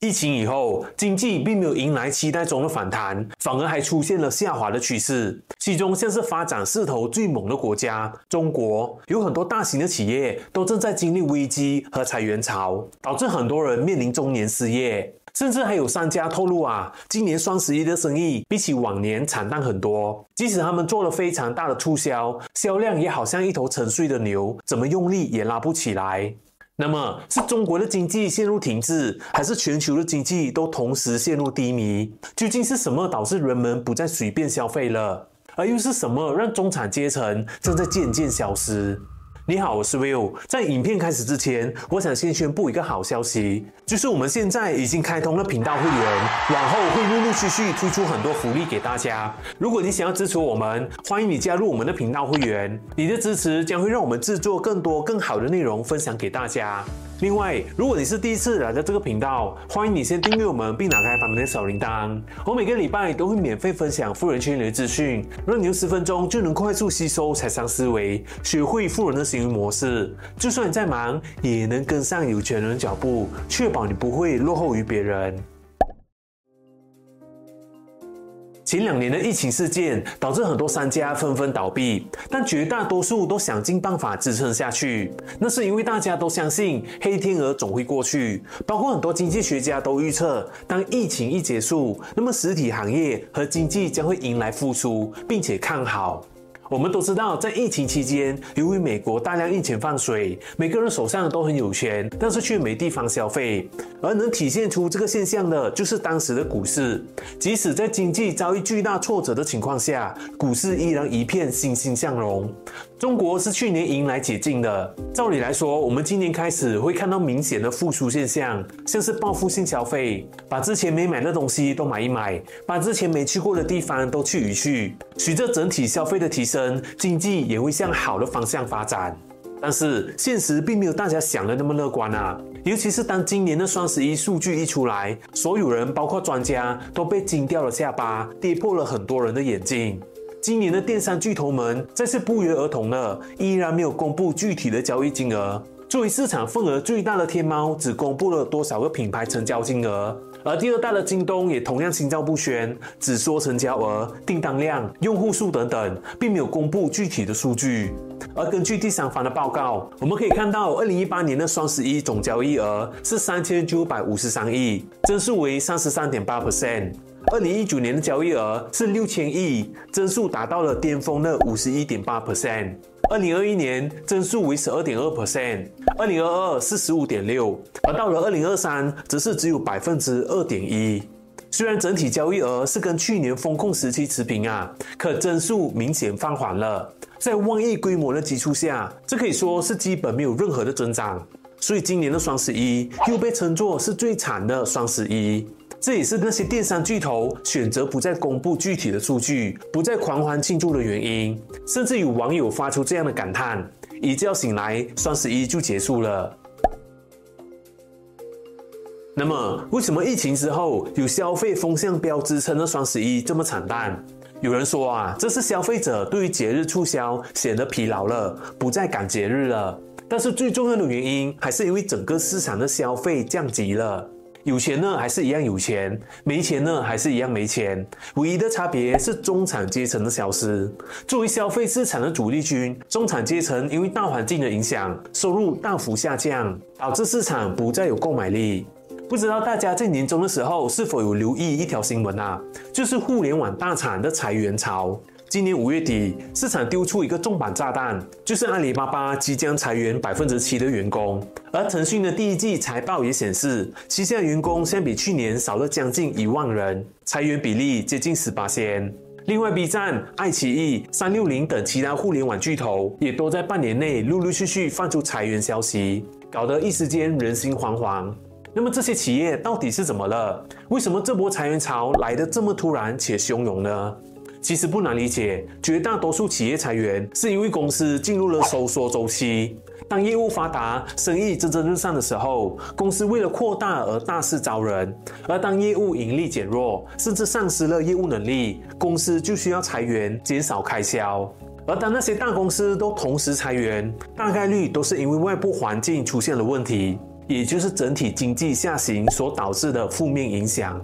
疫情以后，经济并没有迎来期待中的反弹，反而还出现了下滑的趋势。其中，像是发展势头最猛的国家中国，有很多大型的企业都正在经历危机和裁员潮，导致很多人面临中年失业。甚至还有商家透露啊，今年双十一的生意比起往年惨淡很多。即使他们做了非常大的促销，销量也好像一头沉睡的牛，怎么用力也拉不起来。那么是中国的经济陷入停滞，还是全球的经济都同时陷入低迷？究竟是什么导致人们不再随便消费了？而又是什么让中产阶层正在渐渐消失？你好，我是 Will。在影片开始之前，我想先宣布一个好消息，就是我们现在已经开通了频道会员，往后会陆陆续续推出很多福利给大家。如果你想要支持我们，欢迎你加入我们的频道会员。你的支持将会让我们制作更多更好的内容分享给大家。另外，如果你是第一次来到这个频道，欢迎你先订阅我们，并打开旁边的小铃铛。我每个礼拜都会免费分享富人圈里的资讯，让你用十分钟就能快速吸收财商思维，学会富人的行为模式。就算你再忙，也能跟上有钱人的脚步，确保你不会落后于别人。前两年的疫情事件导致很多商家纷纷倒闭，但绝大多数都想尽办法支撑下去。那是因为大家都相信黑天鹅总会过去，包括很多经济学家都预测，当疫情一结束，那么实体行业和经济将会迎来复苏，并且看好。我们都知道，在疫情期间，由于美国大量印钱放水，每个人手上都很有钱，但是却没地方消费。而能体现出这个现象的，就是当时的股市。即使在经济遭遇巨大挫折的情况下，股市依然一片欣欣向荣。中国是去年迎来解禁的，照理来说，我们今年开始会看到明显的复苏现象，像是报复性消费，把之前没买的东西都买一买，把之前没去过的地方都去一去。随着整体消费的提升，经济也会向好的方向发展，但是现实并没有大家想的那么乐观啊！尤其是当今年的双十一数据一出来，所有人，包括专家，都被惊掉了下巴，跌破了很多人的眼镜。今年的电商巨头们再次不约而同的，依然没有公布具体的交易金额。作为市场份额最大的天猫，只公布了多少个品牌成交金额。而第二大的京东也同样心照不宣，只说成交额、订单量、用户数等等，并没有公布具体的数据。而根据第三方的报告，我们可以看到，二零一八年的双十一总交易额是三千九百五十三亿，增速为三十三点八 percent。二零一九年的交易额是六千亿，增速达到了巅峰的五十一点八 percent。二零二一年增速为十二点二 percent，二零二二是十五点六，而到了二零二三则是只有百分之二点一。虽然整体交易额是跟去年风控时期持平啊，可增速明显放缓了。在万亿规模的基础下，这可以说是基本没有任何的增长。所以今年的双十一又被称作是最惨的双十一。这也是那些电商巨头选择不再公布具体的数据、不再狂欢庆祝的原因。甚至有网友发出这样的感叹：“一觉醒来，双十一就结束了。”那么，为什么疫情之后有消费风向标支撑的双十一这么惨淡？有人说啊，这是消费者对于节日促销显得疲劳了，不再赶节日了。但是最重要的原因还是因为整个市场的消费降级了。有钱呢，还是一样有钱；没钱呢，还是一样没钱。唯一的差别是中产阶层的消失。作为消费市场的主力军，中产阶层因为大环境的影响，收入大幅下降，导致市场不再有购买力。不知道大家在年终的时候是否有留意一条新闻啊？就是互联网大厂的裁员潮。今年五月底，市场丢出一个重磅炸弹，就是阿里巴巴即将裁员百分之七的员工。而腾讯的第一季财报也显示，旗下员工相比去年少了将近一万人，裁员比例接近十八%。另外，B 站、爱奇艺、三六零等其他互联网巨头也都在半年内陆陆续续放出裁员消息，搞得一时间人心惶惶。那么这些企业到底是怎么了？为什么这波裁员潮来得这么突然且汹涌呢？其实不难理解，绝大多数企业裁员是因为公司进入了收缩周期。当业务发达、生意蒸蒸日上的时候，公司为了扩大而大肆招人；而当业务盈利减弱，甚至丧失了业务能力，公司就需要裁员，减少开销。而当那些大公司都同时裁员，大概率都是因为外部环境出现了问题。也就是整体经济下行所导致的负面影响。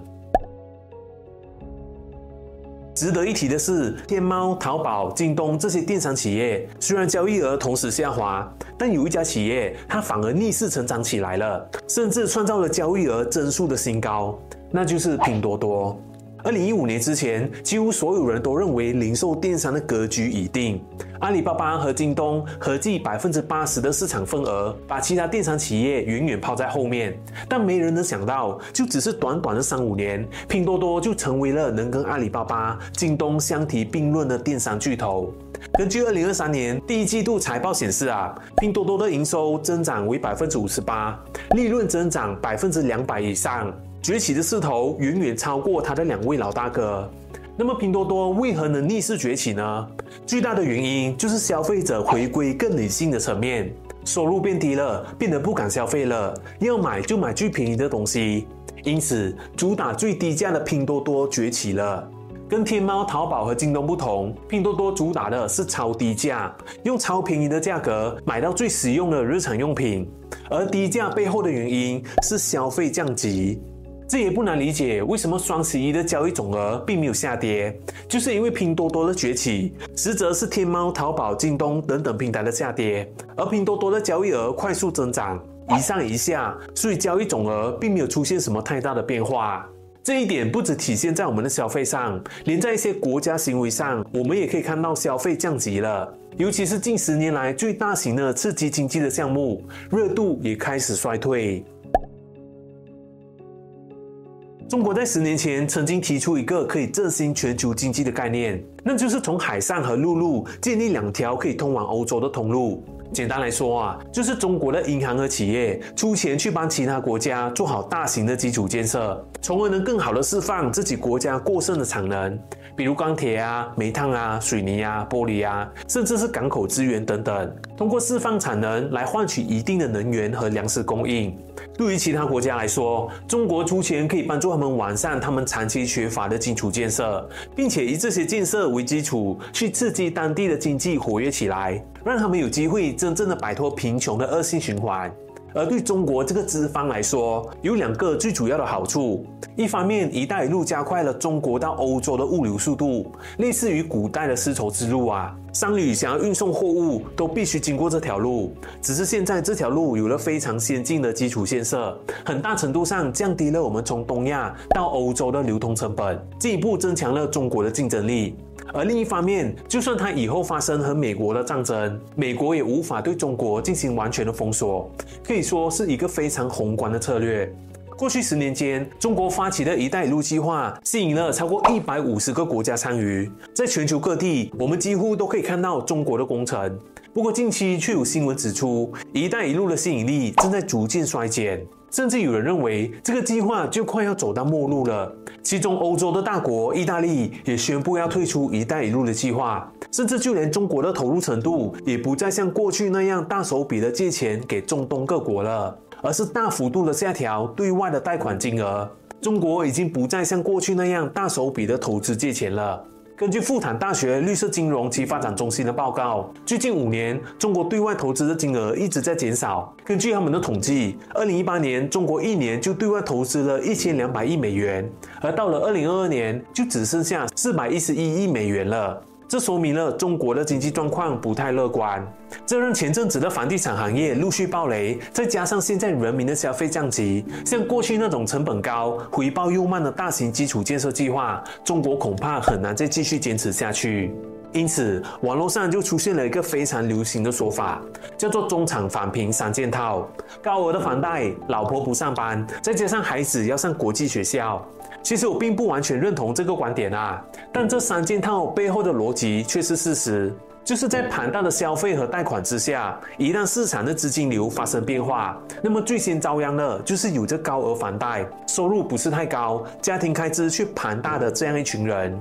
值得一提的是，天猫、淘宝、京东这些电商企业虽然交易额同时下滑，但有一家企业它反而逆势成长起来了，甚至创造了交易额增速的新高，那就是拼多多。二零一五年之前，几乎所有人都认为零售电商的格局已定，阿里巴巴和京东合计百分之八十的市场份额，把其他电商企业远远抛在后面。但没人能想到，就只是短短的三五年，拼多多就成为了能跟阿里巴巴、京东相提并论的电商巨头。根据二零二三年第一季度财报显示啊，拼多多的营收增长为百分之五十八，利润增长百分之两百以上。崛起的势头远远超过他的两位老大哥。那么拼多多为何能逆势崛起呢？最大的原因就是消费者回归更理性的层面，收入变低了，变得不敢消费了，要买就买最便宜的东西。因此，主打最低价的拼多多崛起了。跟天猫、淘宝和京东不同，拼多多主打的是超低价，用超便宜的价格买到最实用的日常用品。而低价背后的原因是消费降级。这也不难理解，为什么双十一的交易总额并没有下跌，就是因为拼多多的崛起，实则是天猫、淘宝、京东等等平台的下跌，而拼多多的交易额快速增长，一上一下，所以交易总额并没有出现什么太大的变化。这一点不只体现在我们的消费上，连在一些国家行为上，我们也可以看到消费降级了，尤其是近十年来最大型的刺激经济的项目，热度也开始衰退。中国在十年前曾经提出一个可以振兴全球经济的概念，那就是从海上和陆路建立两条可以通往欧洲的通路。简单来说啊，就是中国的银行和企业出钱去帮其他国家做好大型的基础建设，从而能更好的释放自己国家过剩的产能，比如钢铁啊、煤炭啊、水泥啊、玻璃啊，甚至是港口资源等等，通过释放产能来换取一定的能源和粮食供应。对于其他国家来说，中国出钱可以帮助他们完善他们长期缺乏的基础建设，并且以这些建设为基础，去刺激当地的经济活跃起来，让他们有机会真正的摆脱贫穷的恶性循环。而对中国这个资方来说，有两个最主要的好处：一方面，“一带一路”加快了中国到欧洲的物流速度，类似于古代的丝绸之路啊，商旅想要运送货物都必须经过这条路。只是现在这条路有了非常先进的基础建设，很大程度上降低了我们从东亚到欧洲的流通成本，进一步增强了中国的竞争力。而另一方面，就算它以后发生和美国的战争，美国也无法对中国进行完全的封锁，可以说是一个非常宏观的策略。过去十年间，中国发起的一带一路计划吸引了超过一百五十个国家参与，在全球各地，我们几乎都可以看到中国的工程。不过近期却有新闻指出，一带一路的吸引力正在逐渐衰减。甚至有人认为，这个计划就快要走到末路了。其中，欧洲的大国意大利也宣布要退出“一带一路”的计划。甚至就连中国的投入程度，也不再像过去那样大手笔的借钱给中东各国了，而是大幅度的下调对外的贷款金额。中国已经不再像过去那样大手笔的投资借钱了。根据复旦大学绿色金融及发展中心的报告，最近五年，中国对外投资的金额一直在减少。根据他们的统计，二零一八年，中国一年就对外投资了一千两百亿美元，而到了二零二二年，就只剩下四百一十一亿美元了。这说明了中国的经济状况不太乐观，这让前阵子的房地产行业陆续暴雷，再加上现在人民的消费降级，像过去那种成本高、回报又慢的大型基础建设计划，中国恐怕很难再继续坚持下去。因此，网络上就出现了一个非常流行的说法，叫做“中产返贫三件套”：高额的房贷、老婆不上班，再加上孩子要上国际学校。其实我并不完全认同这个观点啊，但这三件套背后的逻辑却是事实，就是在庞大的消费和贷款之下，一旦市场的资金流发生变化，那么最先遭殃的就是有着高额房贷、收入不是太高、家庭开支却庞大的这样一群人。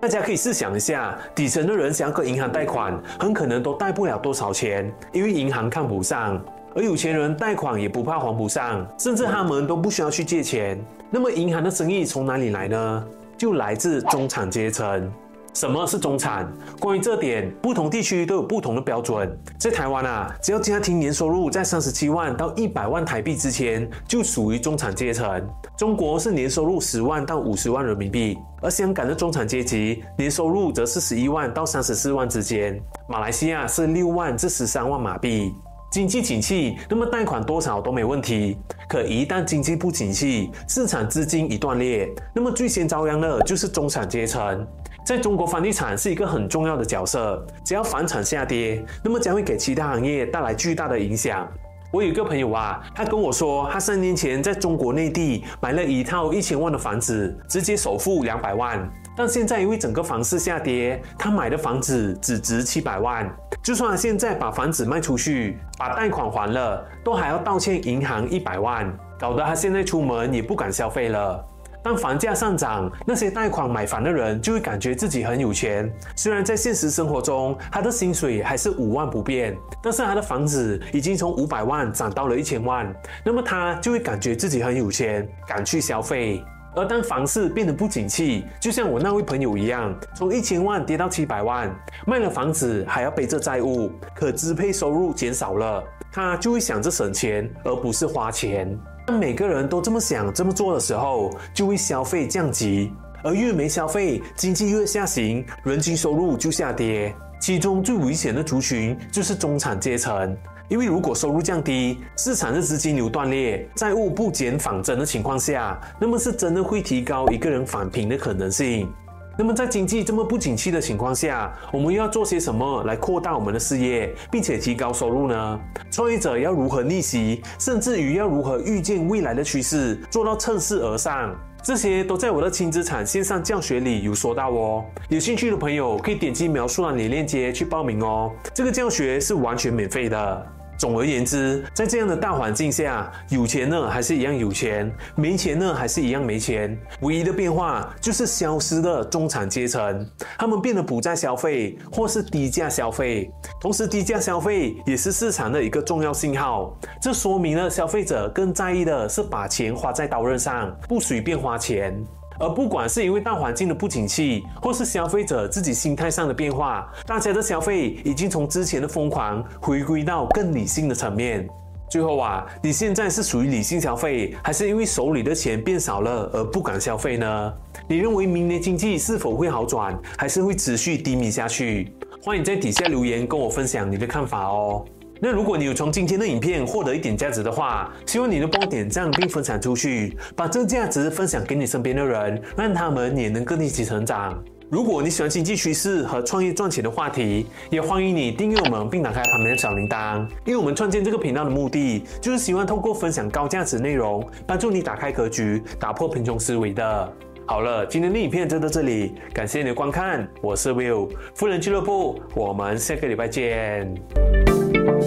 大家可以试想一下，底层的人想要跟银行贷款，很可能都贷不了多少钱，因为银行看不上；而有钱人贷款也不怕还不上，甚至他们都不需要去借钱。那么银行的生意从哪里来呢？就来自中产阶层。什么是中产？关于这点，不同地区都有不同的标准。在台湾啊，只要家庭年收入在三十七万到一百万台币之间，就属于中产阶层。中国是年收入十万到五十万人民币，而香港的中产阶级年收入则是十一万到三十四万之间。马来西亚是六万至十三万马币。经济景气，那么贷款多少都没问题。可一旦经济不景气，市场资金一断裂，那么最先遭殃的就是中产阶层。在中国，房地产是一个很重要的角色。只要房产下跌，那么将会给其他行业带来巨大的影响。我有一个朋友啊，他跟我说，他三年前在中国内地买了一套一千万的房子，直接首付两百万。但现在因为整个房市下跌，他买的房子只值七百万。就算他现在把房子卖出去，把贷款还了，都还要倒欠银行一百万，搞得他现在出门也不敢消费了。当房价上涨，那些贷款买房的人就会感觉自己很有钱。虽然在现实生活中，他的薪水还是五万不变，但是他的房子已经从五百万涨到了一千万，那么他就会感觉自己很有钱，敢去消费。而当房市变得不景气，就像我那位朋友一样，从一千万跌到七百万，卖了房子还要背着债务，可支配收入减少了，他就会想着省钱，而不是花钱。当每个人都这么想、这么做的时候，就会消费降级，而越没消费，经济越下行，人均收入就下跌。其中最危险的族群就是中产阶层。因为如果收入降低，市场的资金流断裂，债务不减反增的情况下，那么是真的会提高一个人返贫的可能性。那么在经济这么不景气的情况下，我们又要做些什么来扩大我们的事业，并且提高收入呢？创业者要如何逆袭，甚至于要如何预见未来的趋势，做到趁势而上？这些都在我的轻资产线上教学里有说到哦。有兴趣的朋友可以点击描述栏里链接去报名哦。这个教学是完全免费的。总而言之，在这样的大环境下，有钱呢还是一样有钱，没钱呢还是一样没钱。唯一的变化就是消失的中产阶层，他们变得不再消费，或是低价消费。同时，低价消费也是市场的一个重要信号。这说明了消费者更在意的是把钱花在刀刃上，不随便花钱。而不管是因为大环境的不景气，或是消费者自己心态上的变化，大家的消费已经从之前的疯狂回归到更理性的层面。最后啊，你现在是属于理性消费，还是因为手里的钱变少了而不敢消费呢？你认为明年经济是否会好转，还是会持续低迷下去？欢迎在底下留言跟我分享你的看法哦。那如果你有从今天的影片获得一点价值的话，希望你能帮我点赞并分享出去，把这价值分享给你身边的人，让他们也能跟你一起成长。如果你喜欢经济趋势和创业赚钱的话题，也欢迎你订阅我们并打开旁边的小铃铛，因为我们创建这个频道的目的就是希望透过分享高价值内容，帮助你打开格局，打破贫穷思维的。好了，今天的影片就到这里，感谢你的观看，我是 Will，富人俱乐部，我们下个礼拜见。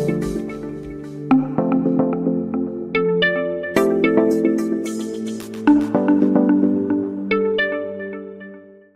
Bye.